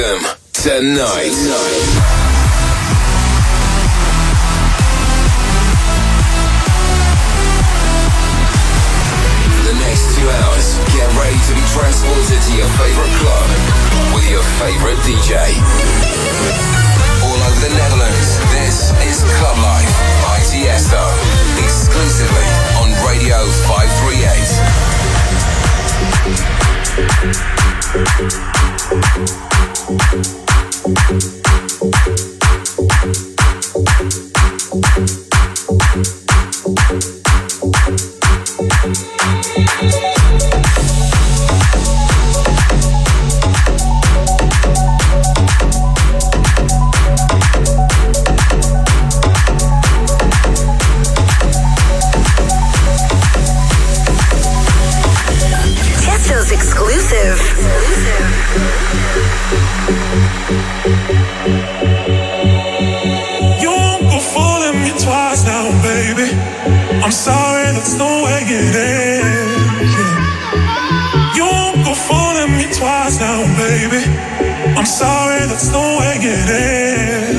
Rhythm tonight. The next two hours, get ready to be transported to your favorite club with your favorite DJ. All over the Netherlands, this is Club Life by Tiesto, exclusively on Radio 538. Thank that's the way it is. yeah. You won't go fooling me twice now, baby. I'm sorry, that's the way it is.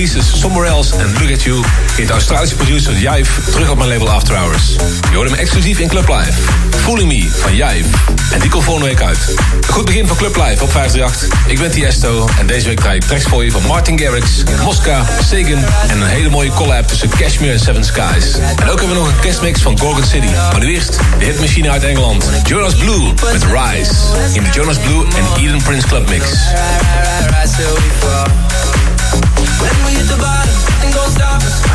Releases Somewhere Else en Look At You... de Australische producer Jive terug op mijn label After Hours. Je hoort hem exclusief in Club Live. Fooling Me van Jive. En die komt volgende week uit. Een goed begin van Club Live op 538. Ik ben Tiesto en deze week draai ik tracks voor je van Martin Garrix, Mosca, Sagan... en een hele mooie collab tussen Cashmere en Seven Skies. En ook hebben we nog een guestmix van Gorgon City. Maar nu eerst de hitmachine uit Engeland. Jonas Blue met Rise. In de Jonas Blue en Eden Prince Club mix. When we hit the bottom, nothing gon' stop us.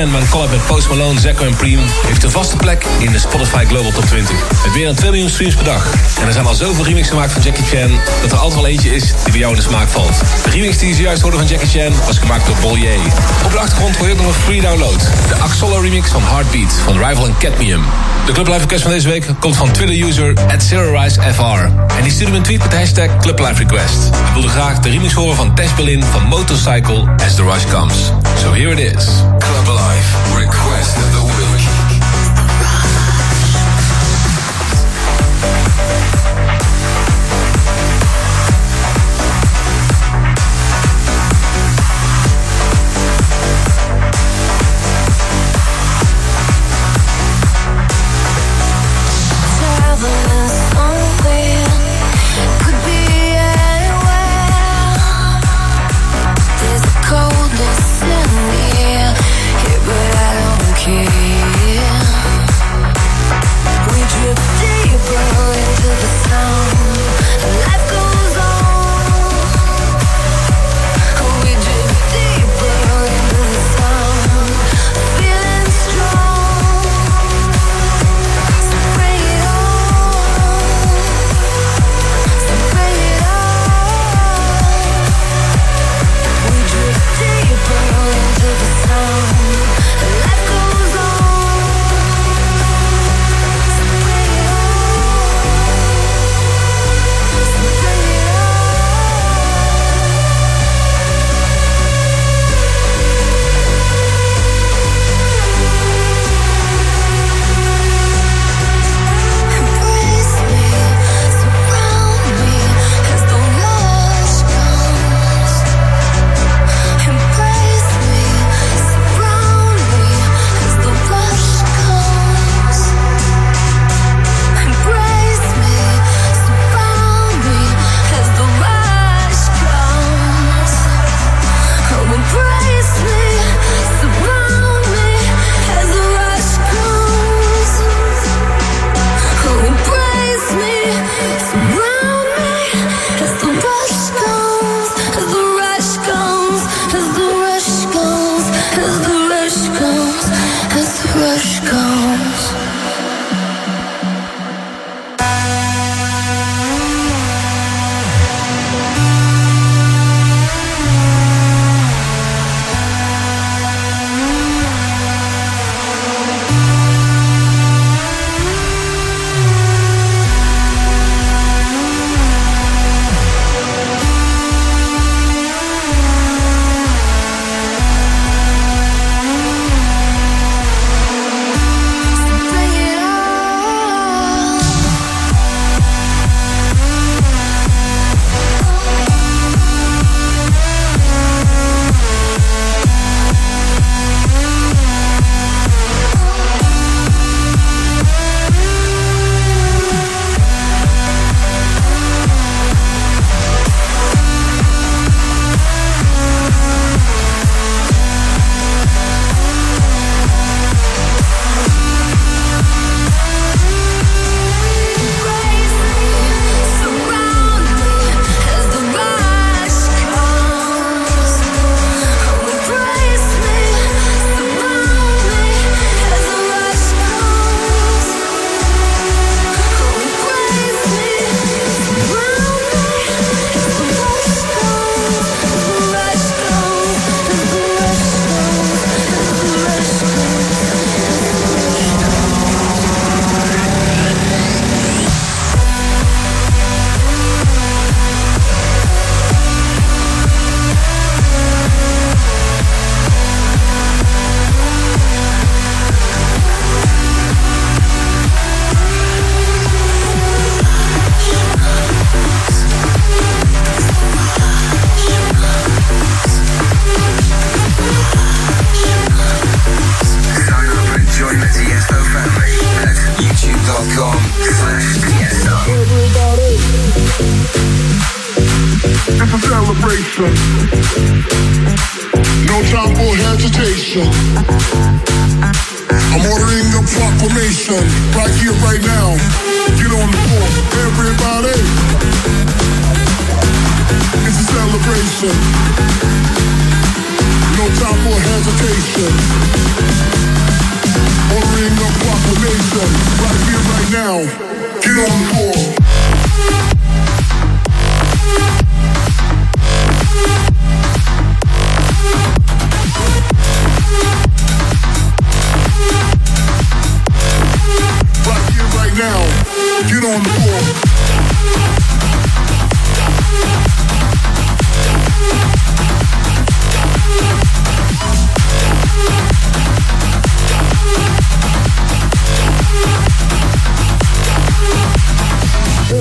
Chan, mijn collab met Post Malone, Zecco en Preem... heeft een vaste plek in de Spotify Global Top 20. Met meer dan 2 miljoen streams per dag. En er zijn al zoveel remixen gemaakt van Jackie Chan... dat er altijd wel eentje is die bij jou in de smaak valt. De remix die je zojuist hoorde van Jackie Chan was gemaakt door Bollier. Op de achtergrond hoor nog een free download. De Axolo remix van Heartbeat van Rival en Cadmium. De Club Live Request van deze week komt van Twitter-user FR. En die stuurde een tweet met hashtag Club Live Request. Wilde graag de remix horen van Tess Berlin van Motorcycle As The Rush Comes. So here it is. Club Life Request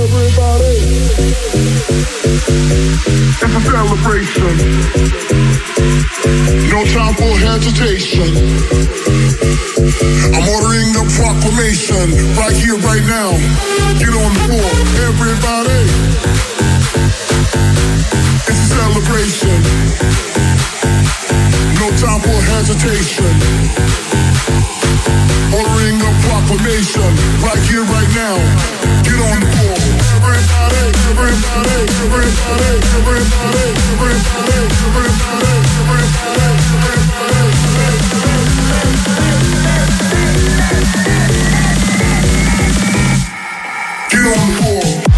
Everybody, it's a celebration. No time for hesitation. I'm ordering a proclamation right here, right now. Get on the floor, everybody. It's a celebration. No time for hesitation. Ordering a proclamation right here, right now. Get on the floor. Everybody, everybody, everybody, everybody, everybody, everybody, everybody, everybody. Get on the floor.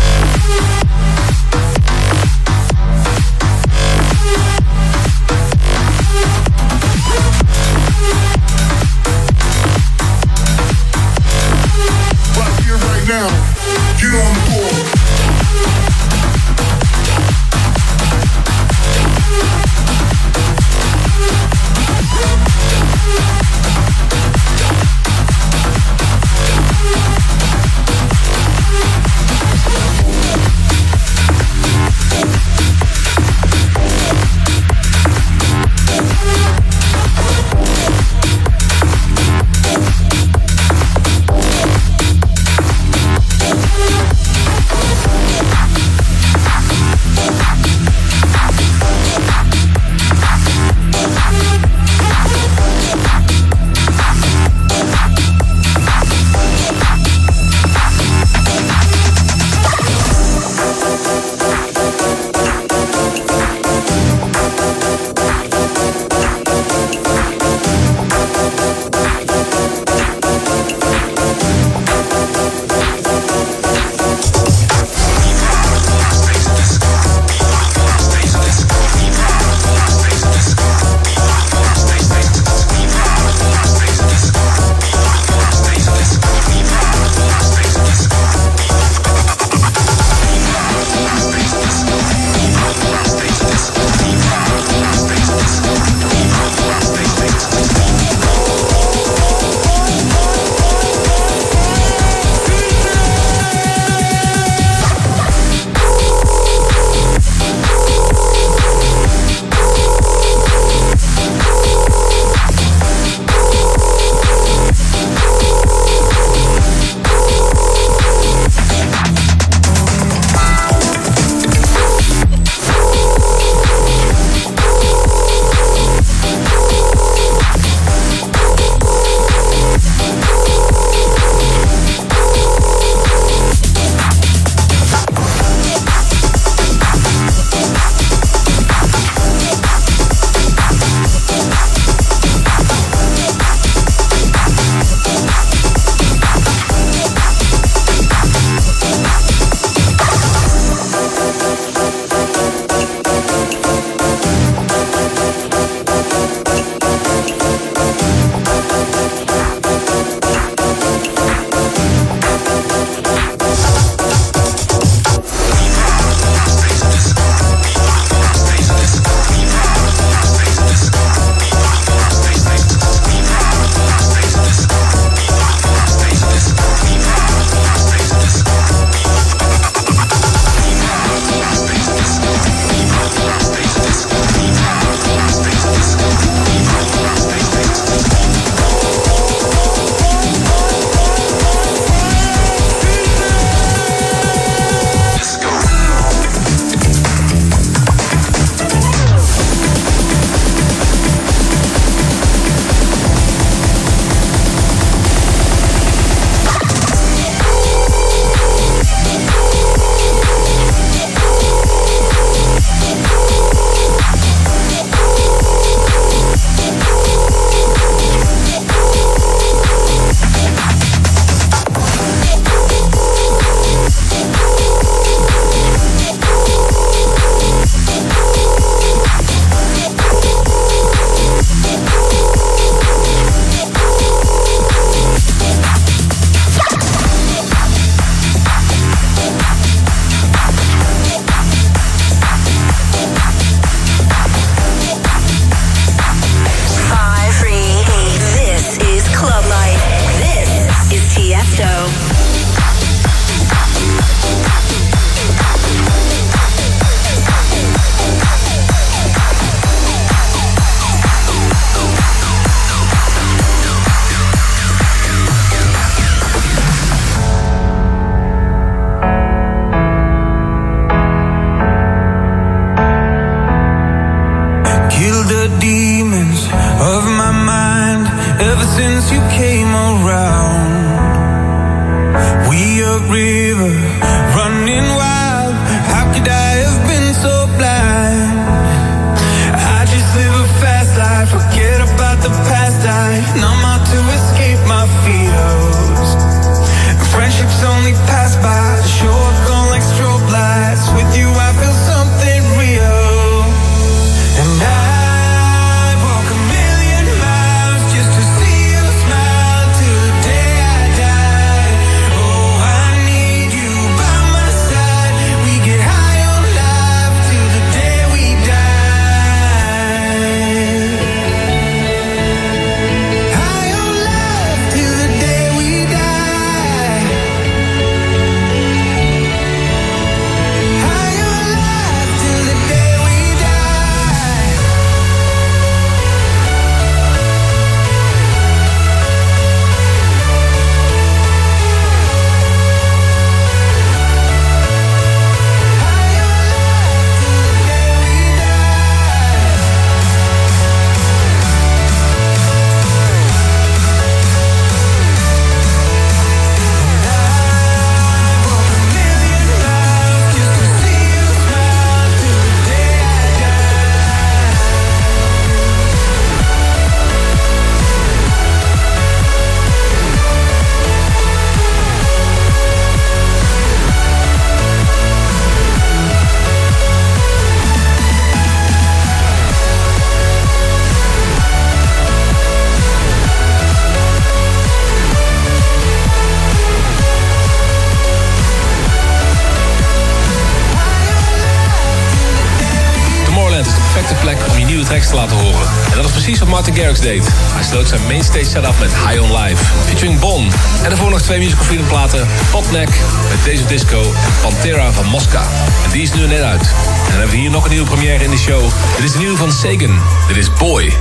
Martin Garrix deed. Hij sloot zijn mainstage setup met High on Live, featuring Bon. En daarvoor nog twee musical freedom platen, Potneck met of Disco en Pantera van Mosca. En die is nu net uit. En dan hebben we hier nog een nieuwe première in de show. Dit is de nieuwe van Sagan. Dit is Boy.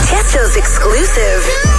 Chesto's exclusive.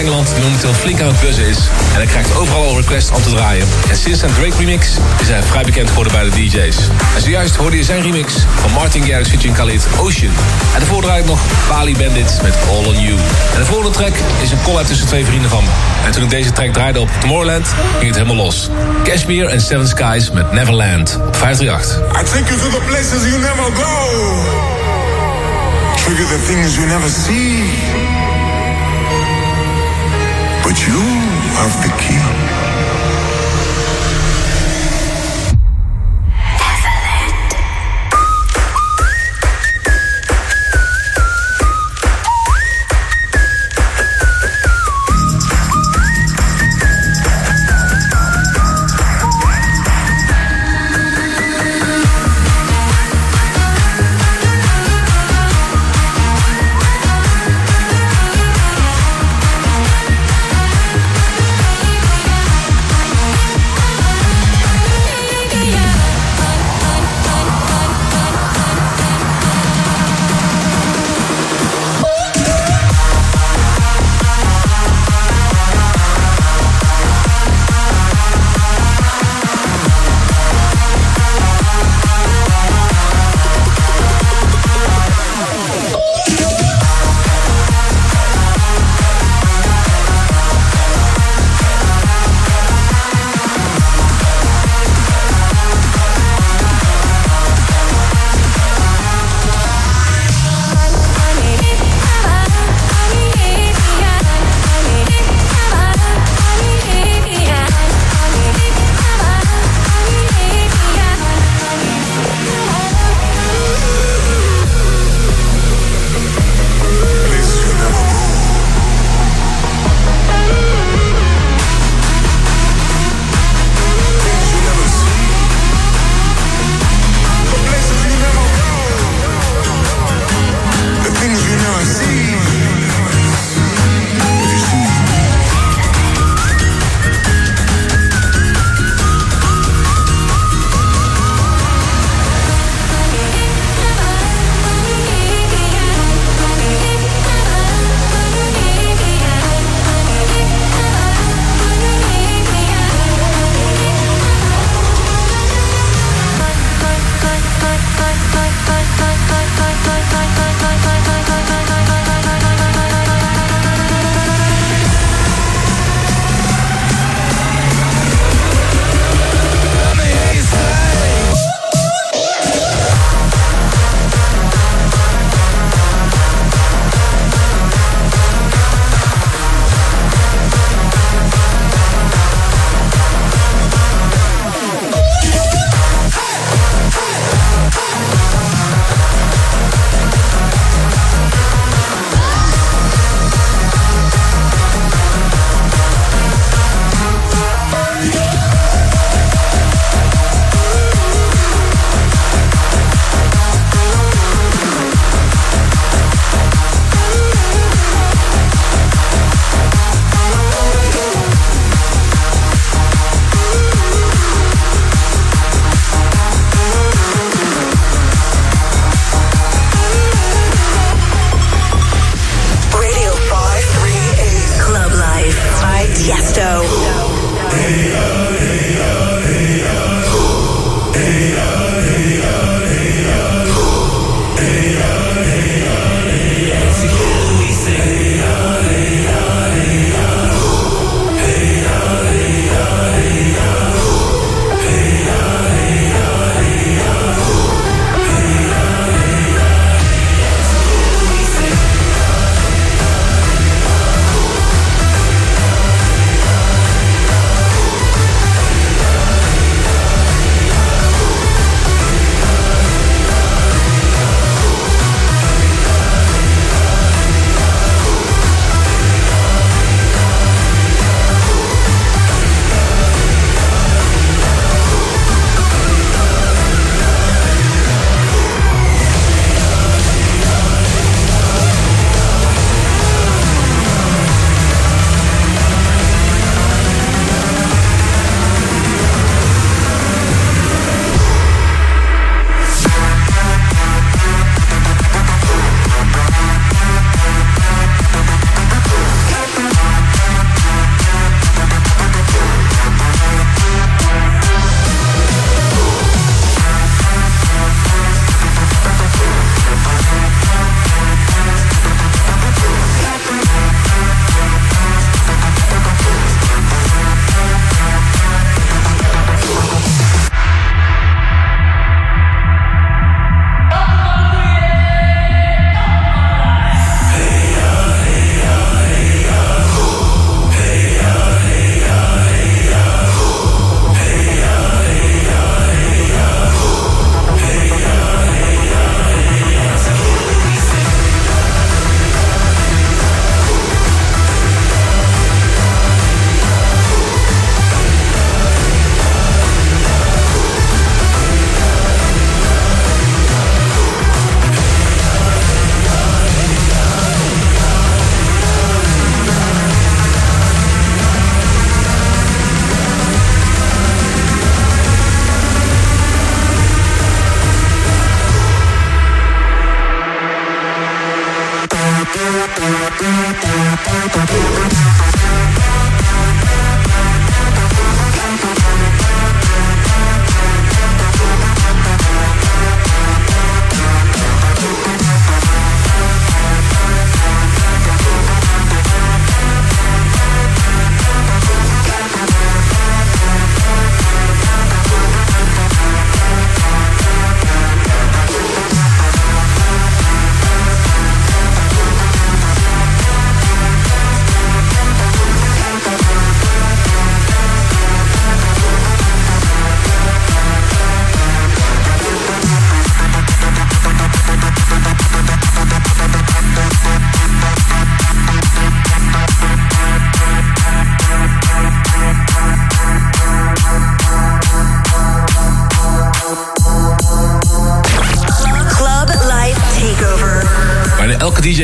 Engeland die momenteel flink aan het buzzen is. En hij krijgt overal al requests om te draaien. En sinds zijn Drake remix is hij vrij bekend geworden bij de DJ's. En zojuist hoorde je zijn remix van Martin Garrix featuring Khalid Ocean. En daarvoor draait nog Bali Bandits met All On You. En de volgende track is een collab tussen twee vrienden van me. En toen ik deze track draaide op Tomorrowland, ging het helemaal los. Cashmere en Seven Skies met Neverland op 538. I take you to the places you never go. Trigger the things you never see. But you have the key.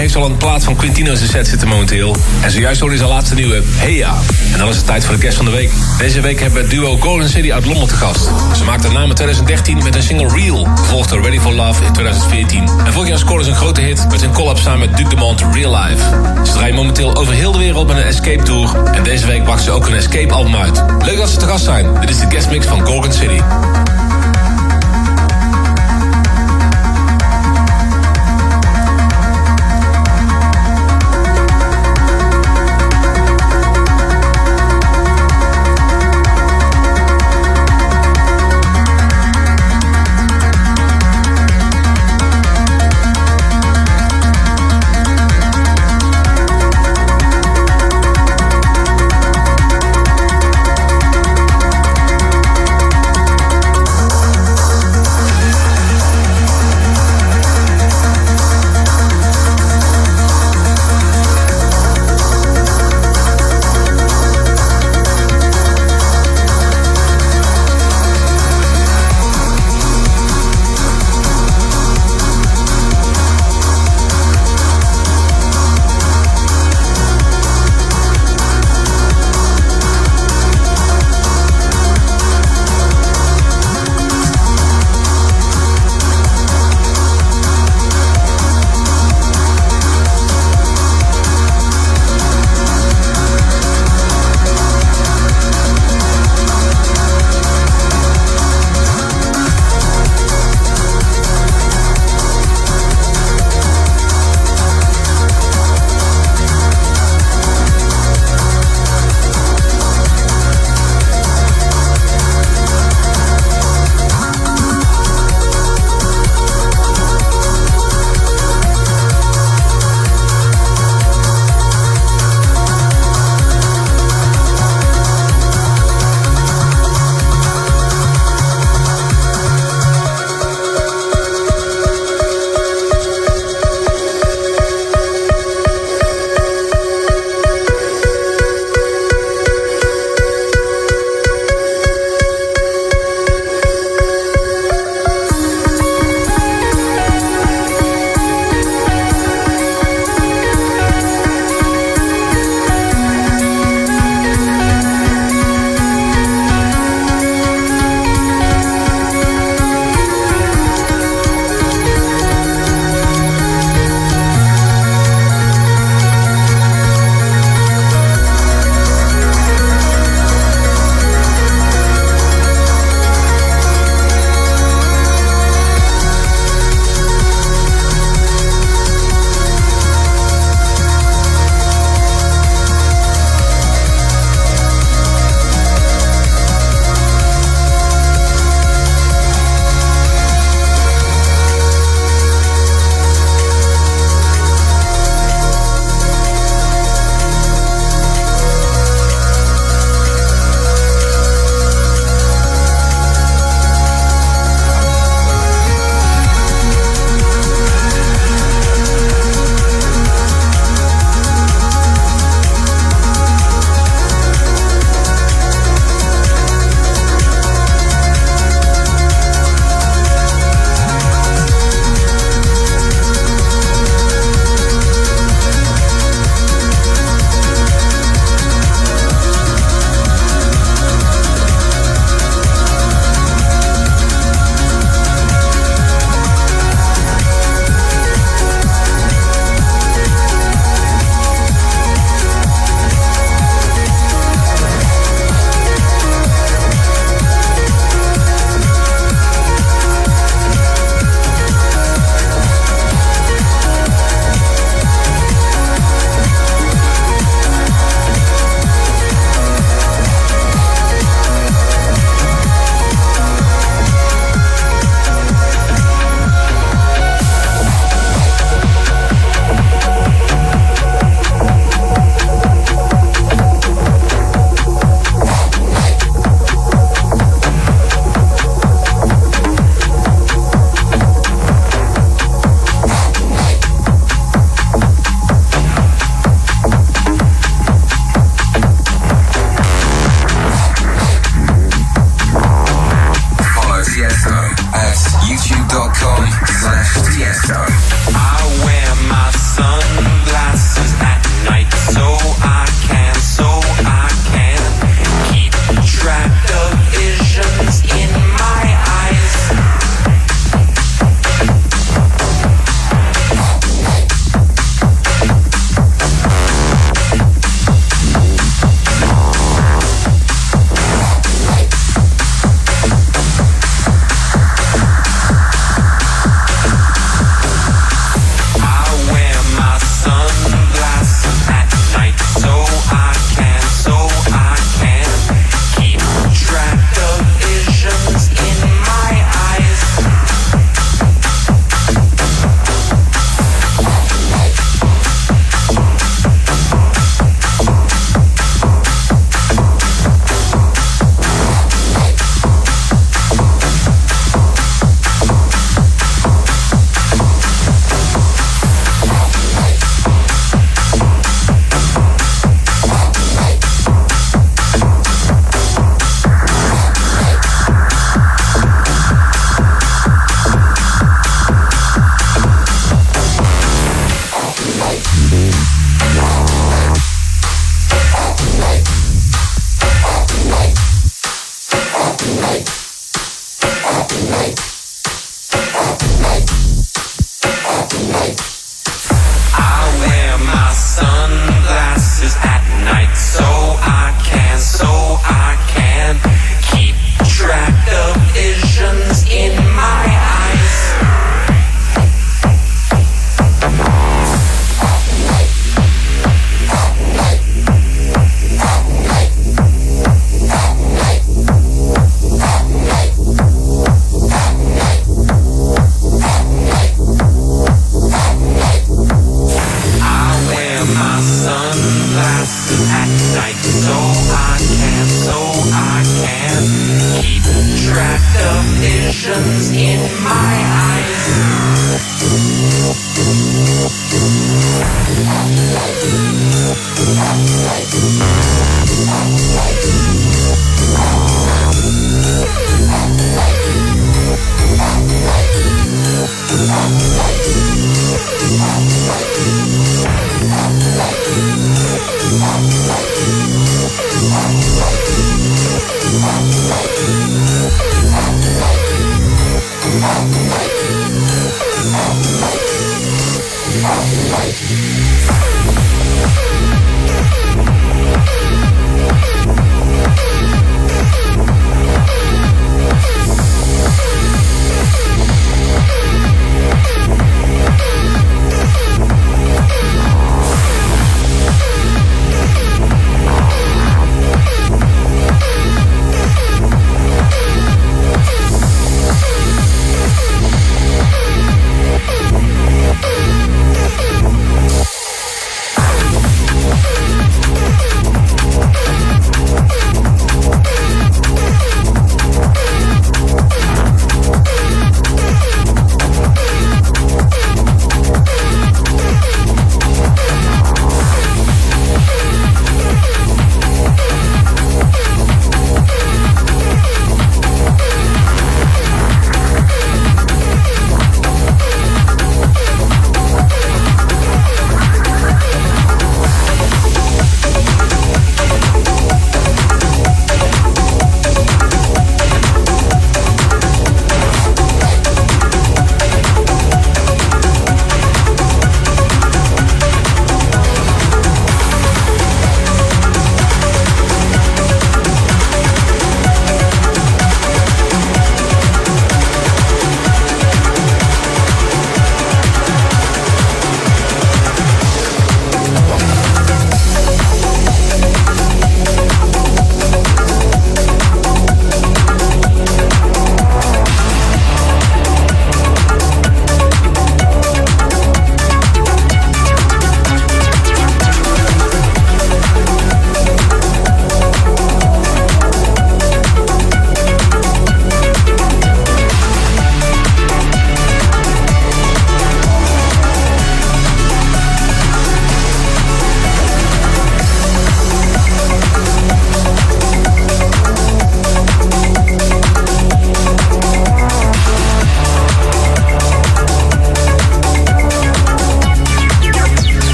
Heeft al een plaat van Quintino in zijn set zitten momenteel. En zojuist hoorde hij zijn laatste nieuwe, Hey Ja. En dan is het tijd voor de guest van de week. Deze week hebben we het duo Golden City uit Londen te gast. Ze maakten naam in 2013 met een single Real, gevolgd door Ready for Love in 2014. En vorig jaar scoorden ze een grote hit met hun collab samen met Duke Dumont Real Life. Ze draaien momenteel over heel de wereld met een Escape Tour. En deze week brachten ze ook een Escape album uit. Leuk dat ze te gast zijn. Dit is de guestmix van Golden City.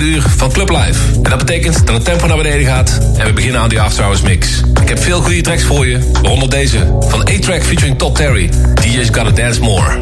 uur van Club Live. En dat betekent dat het tempo naar beneden gaat en we beginnen aan die After Hours mix. Ik heb veel goede tracks voor je, waaronder deze van A-Track featuring Top Terry. DJ's Gotta Dance More.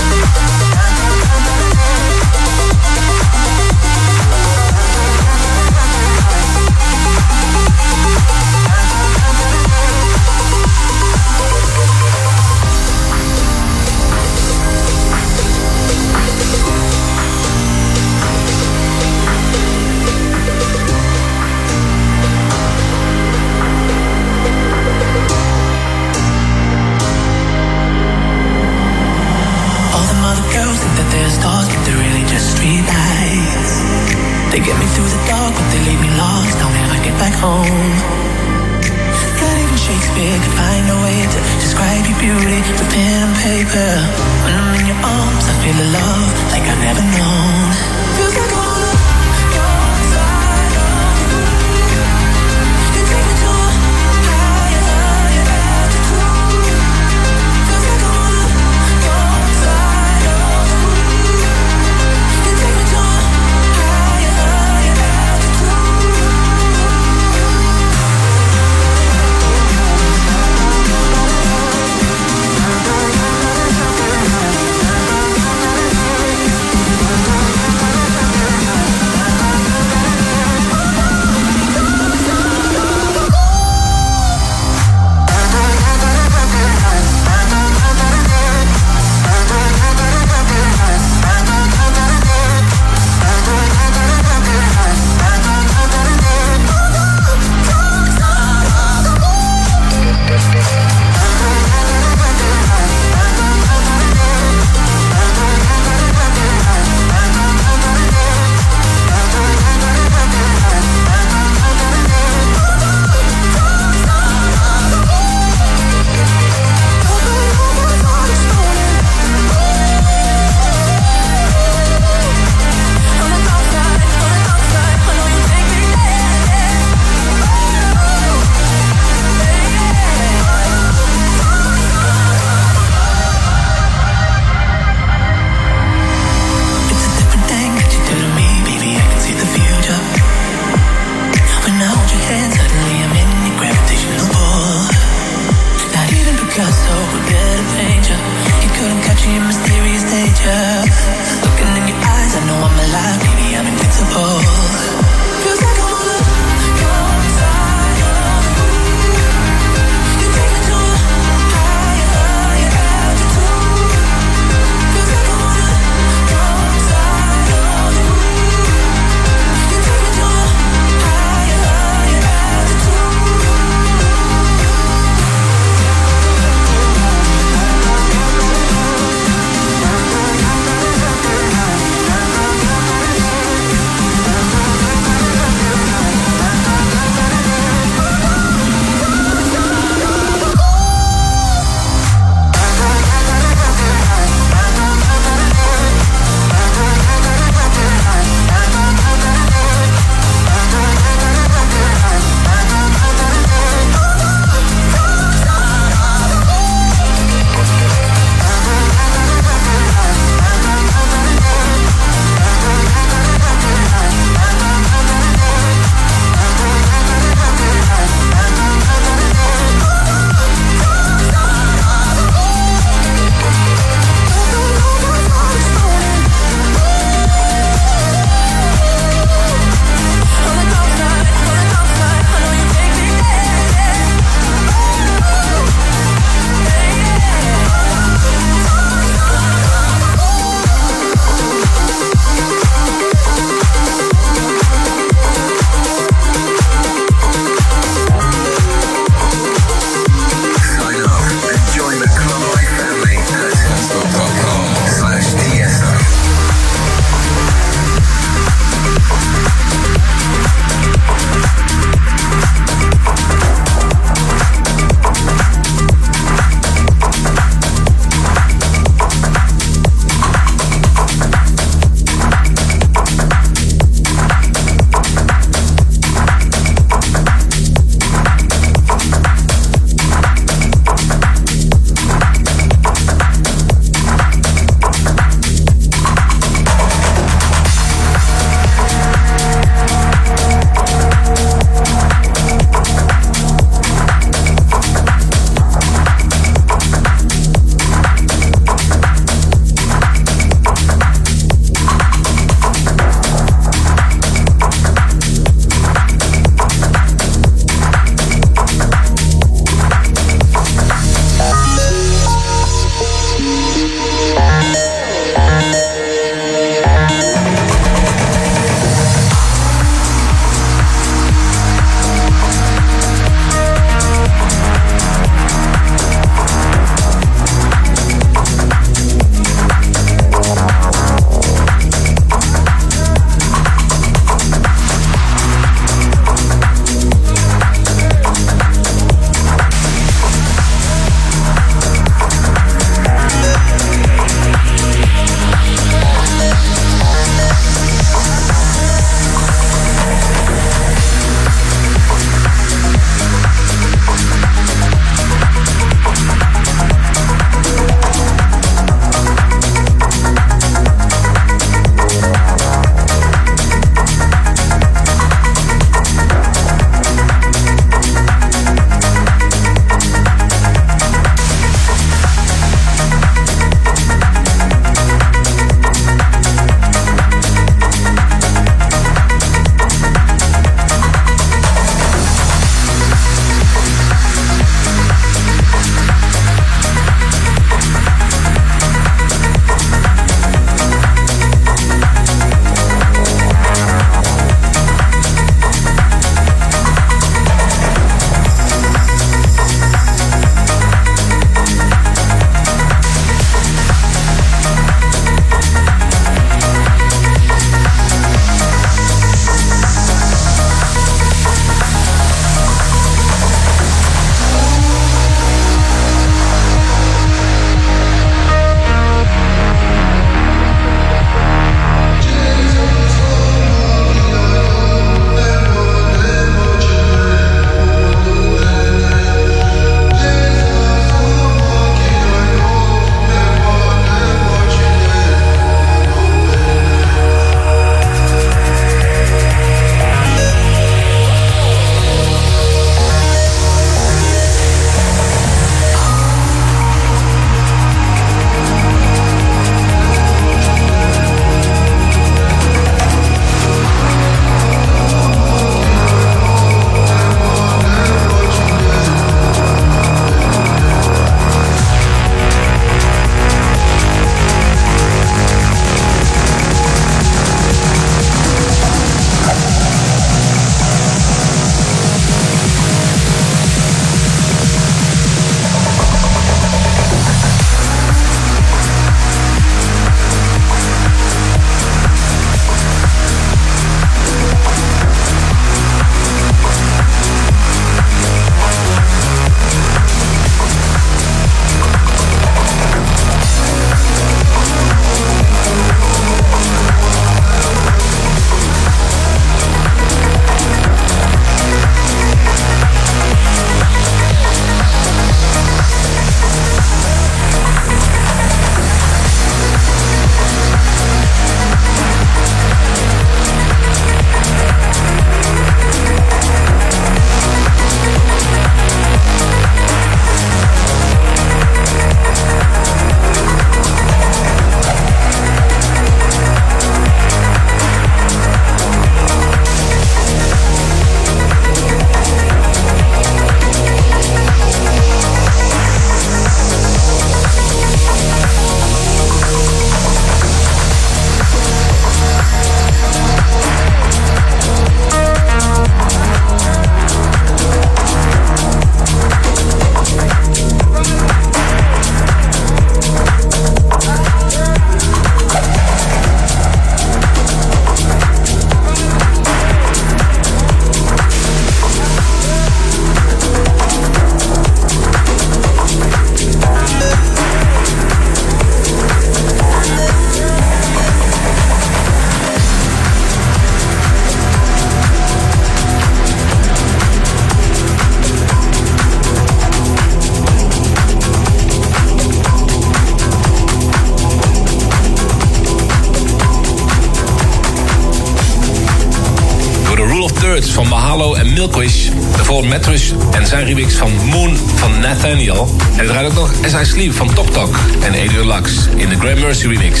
Milkwish. Daarvoor Mattress en zijn remix van Moon van Nathaniel. En er ook nog S.I. Sleep van Tok Tok en Adrian in de Grand Mercy remix.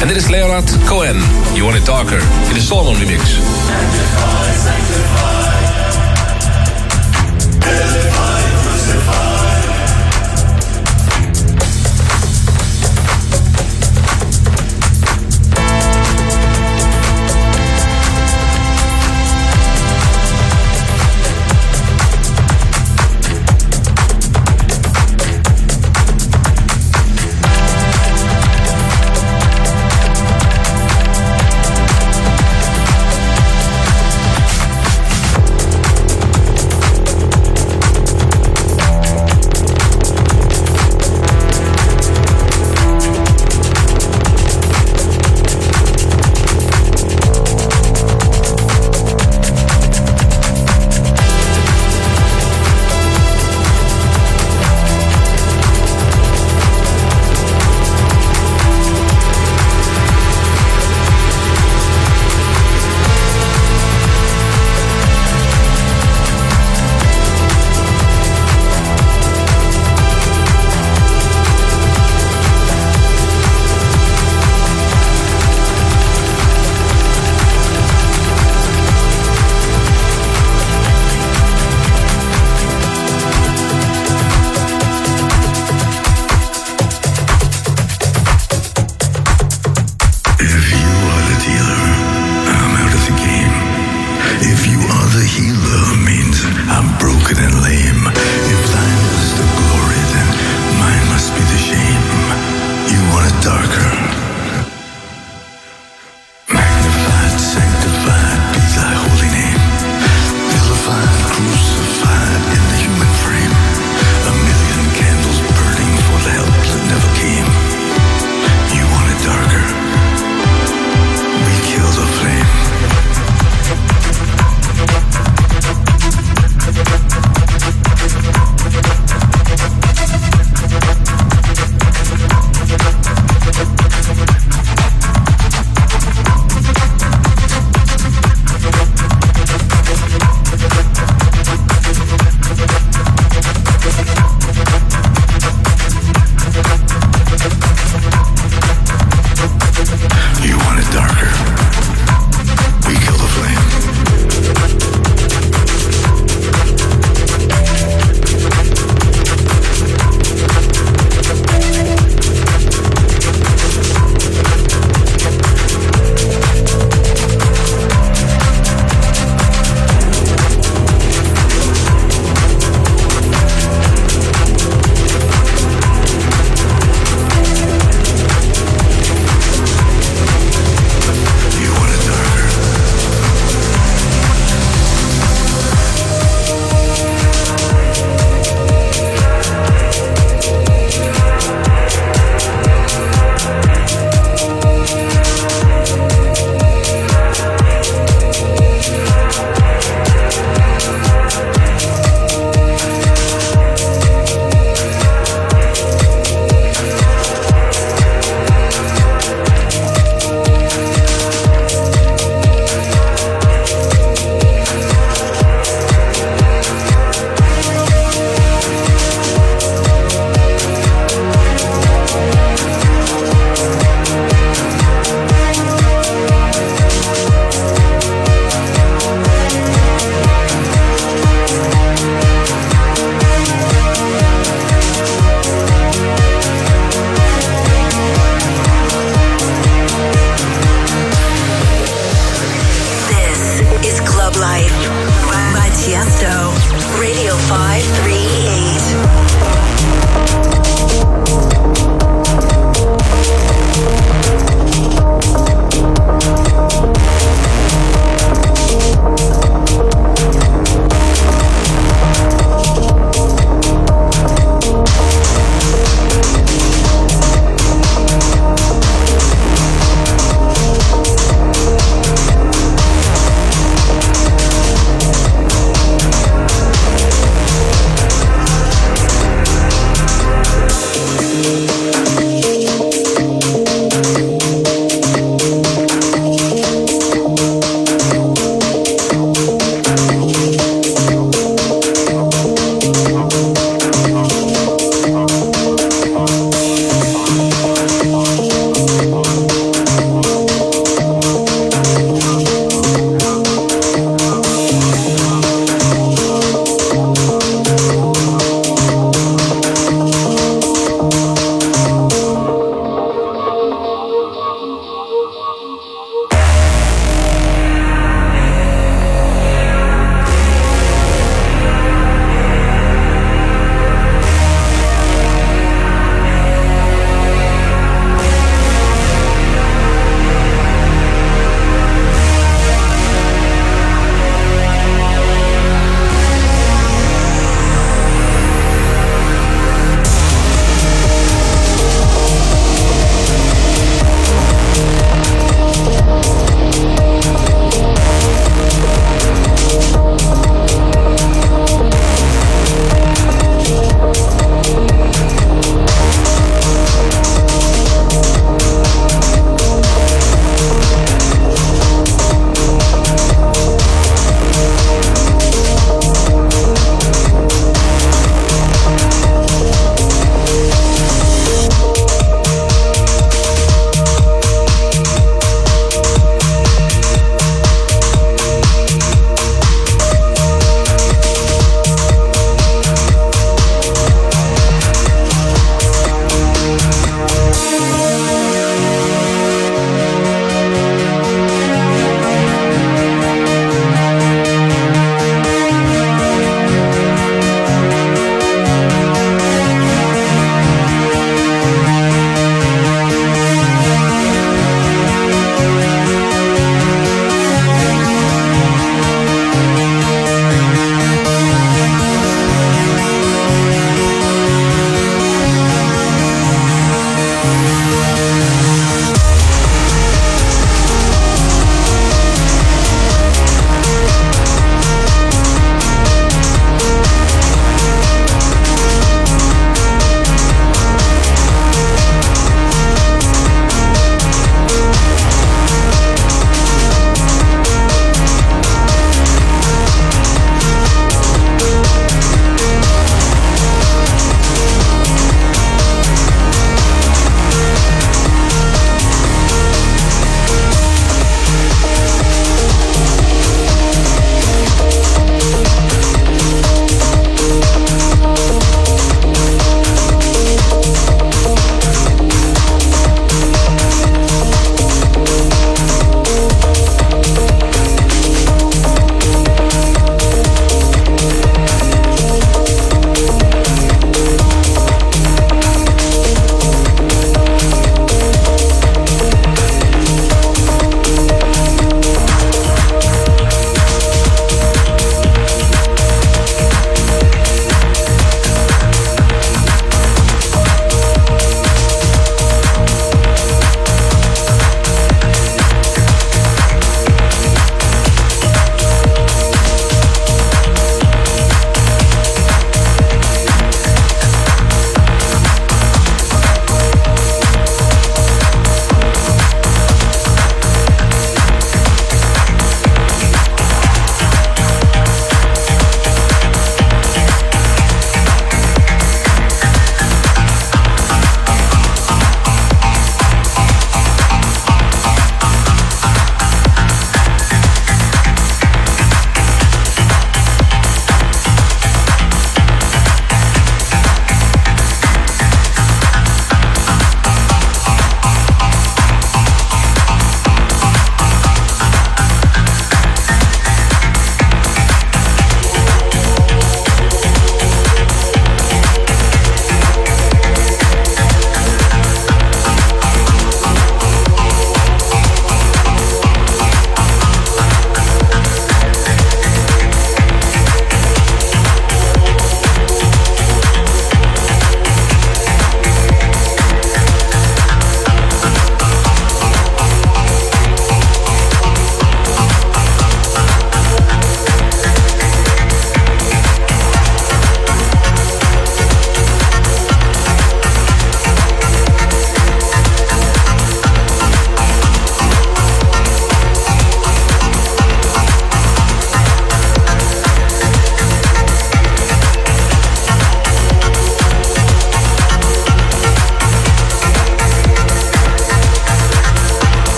En dit is Leonard Cohen, You Want It Darker, in de Solomon remix.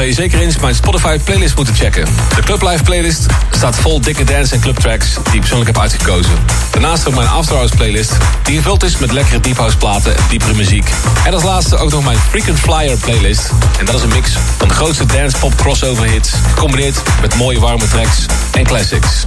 Zou je zeker eens mijn Spotify playlist moeten checken. De Club Live playlist staat vol dikke dance- en clubtracks die ik persoonlijk heb uitgekozen. Daarnaast ook mijn After Hours playlist, die gevuld is met lekkere deep house platen en diepere muziek. En als laatste ook nog mijn Frequent Flyer playlist. En dat is een mix van de grootste dance pop crossover hits, gecombineerd met mooie warme tracks en classics.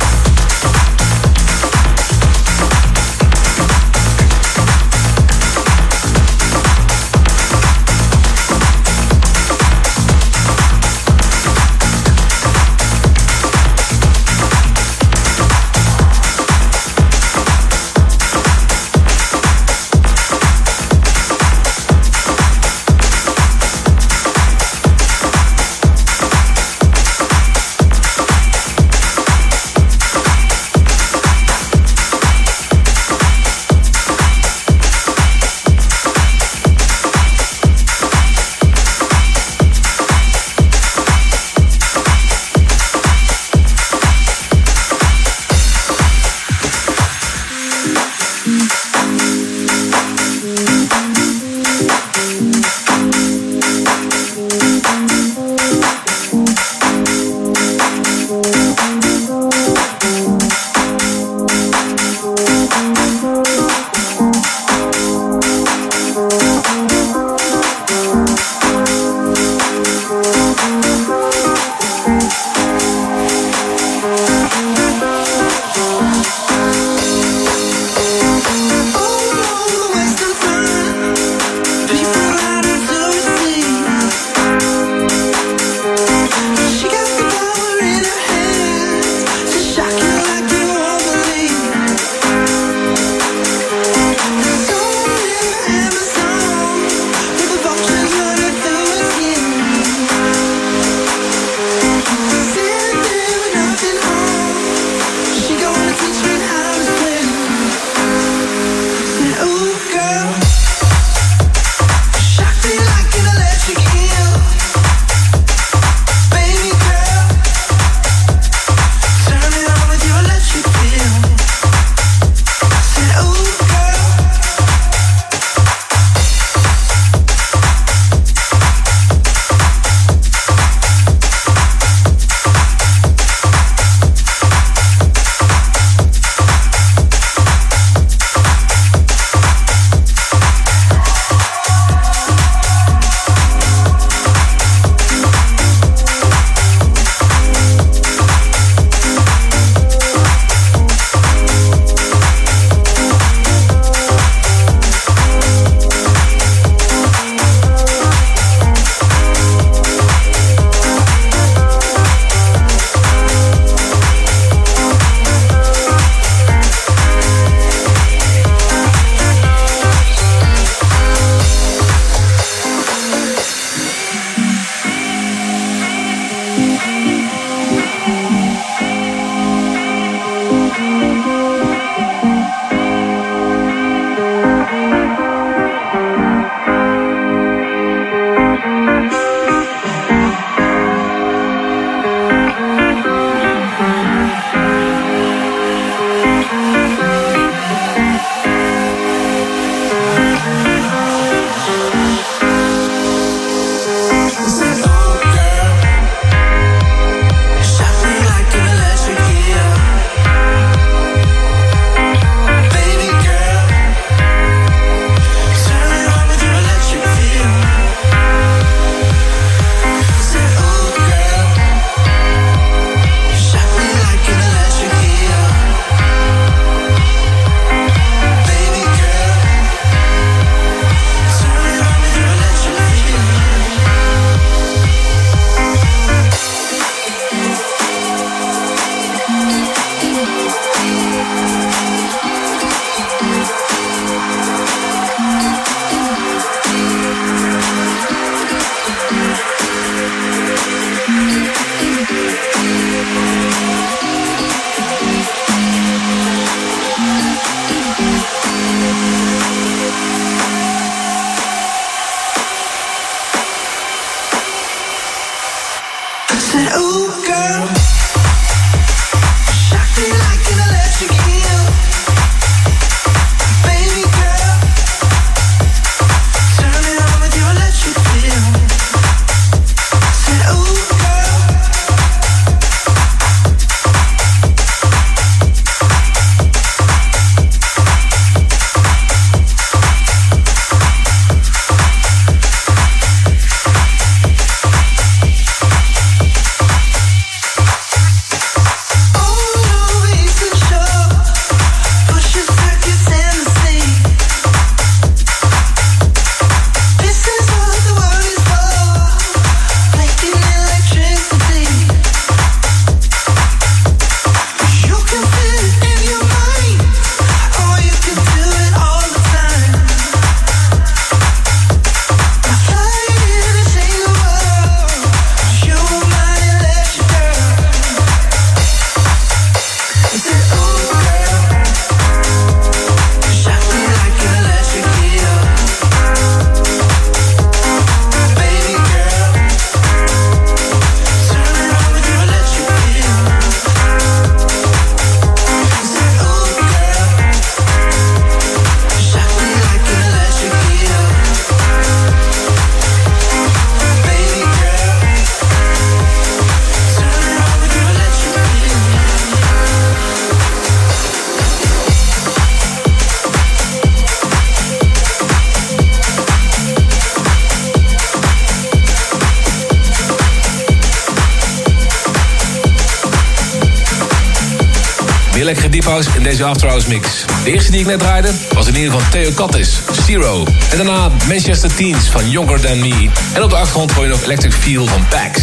Deze After Hours mix. De eerste die ik net draaide was in ieder geval Theo Kattis, Zero. En daarna Manchester Teens van Younger Than Me. En op de achtergrond hoor je nog Electric Feel van Pax.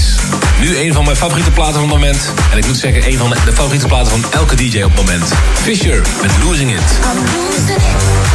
Nu een van mijn favoriete platen van het moment. En ik moet zeggen, een van de favoriete platen van elke DJ op het moment. Fisher met Losing It. I'm losing it.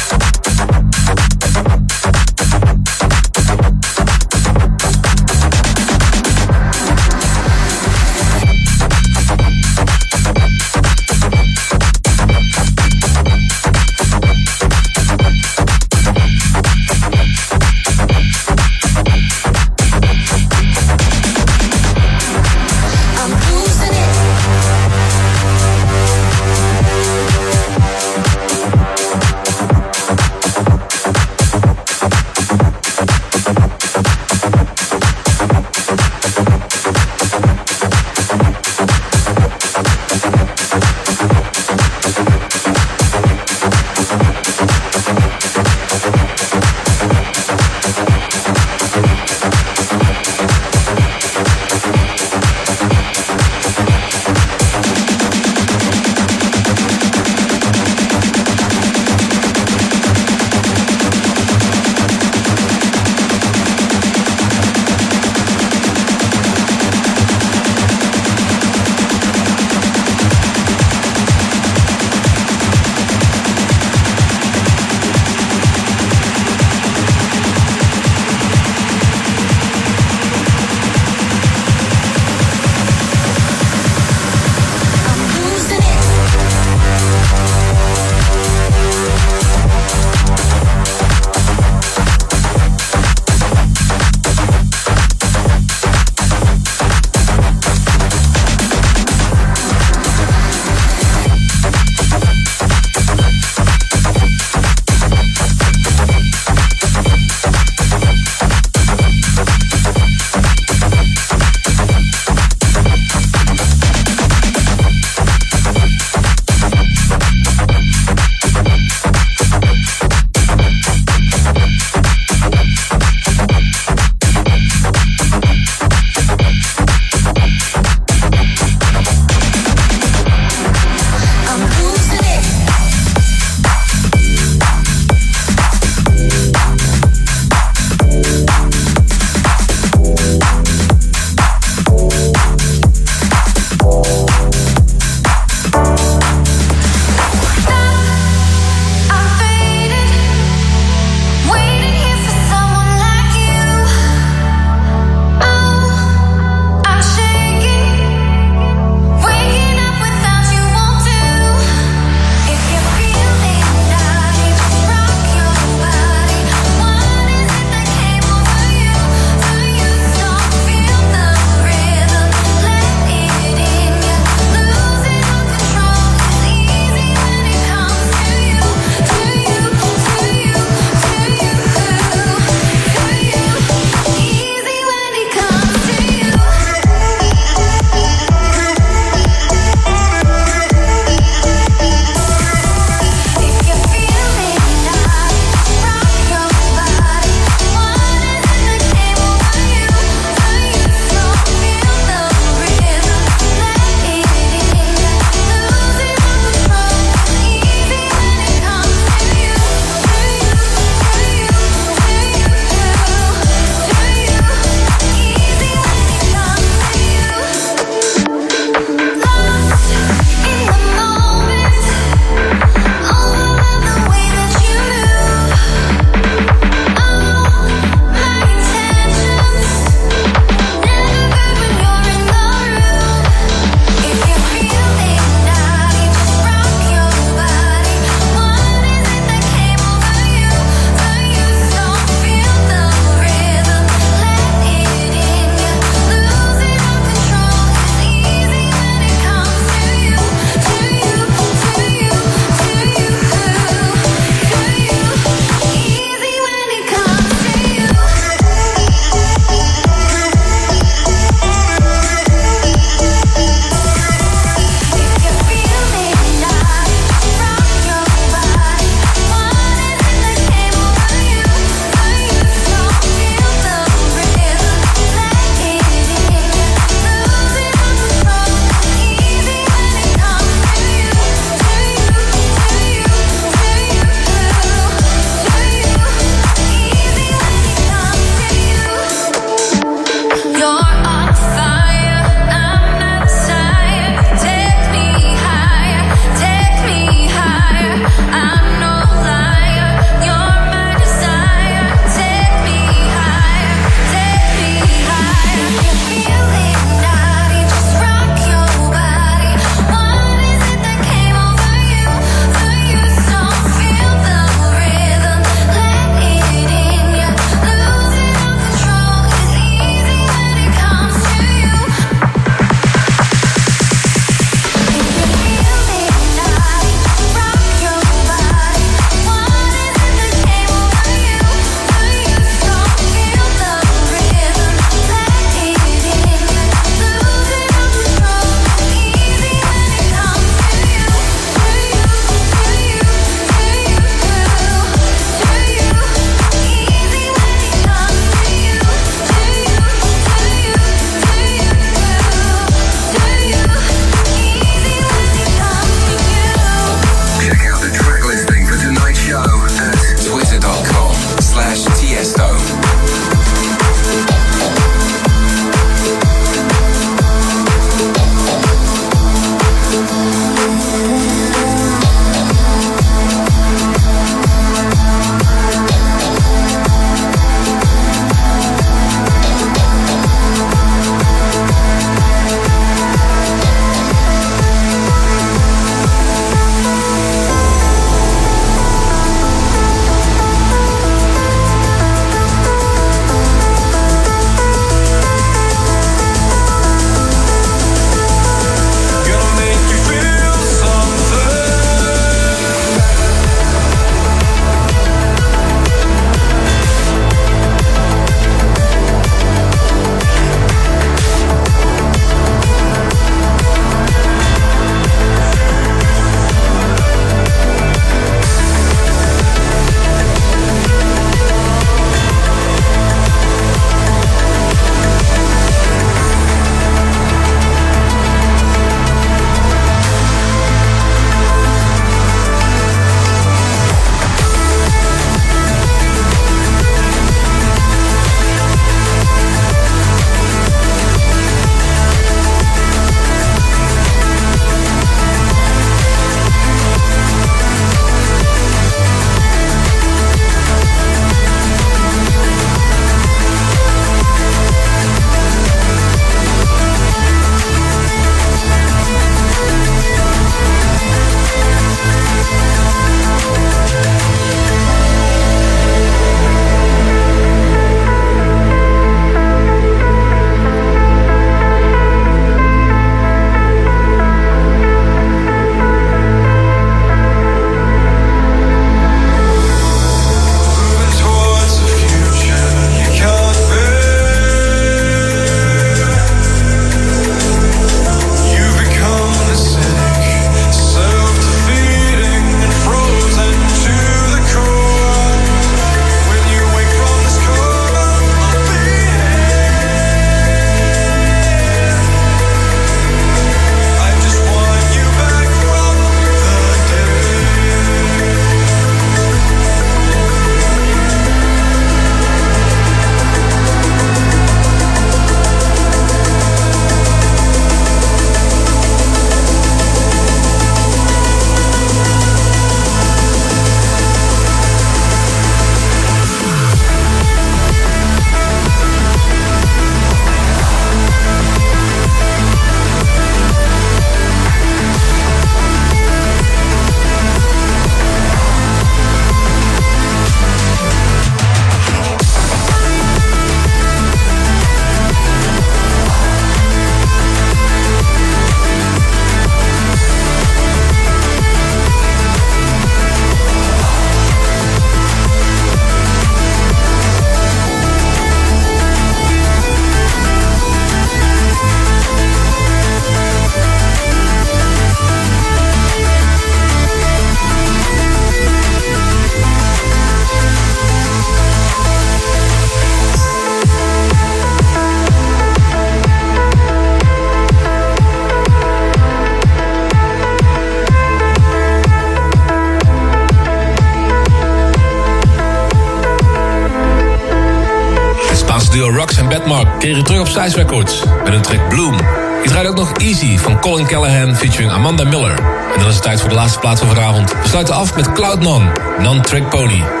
Keren terug op Size Records met een track Bloom. Ik draai ook nog Easy van Colin Callahan featuring Amanda Miller. En dan is het tijd voor de laatste plaats van vanavond. We sluiten af met Cloud Non, Non-Track Pony.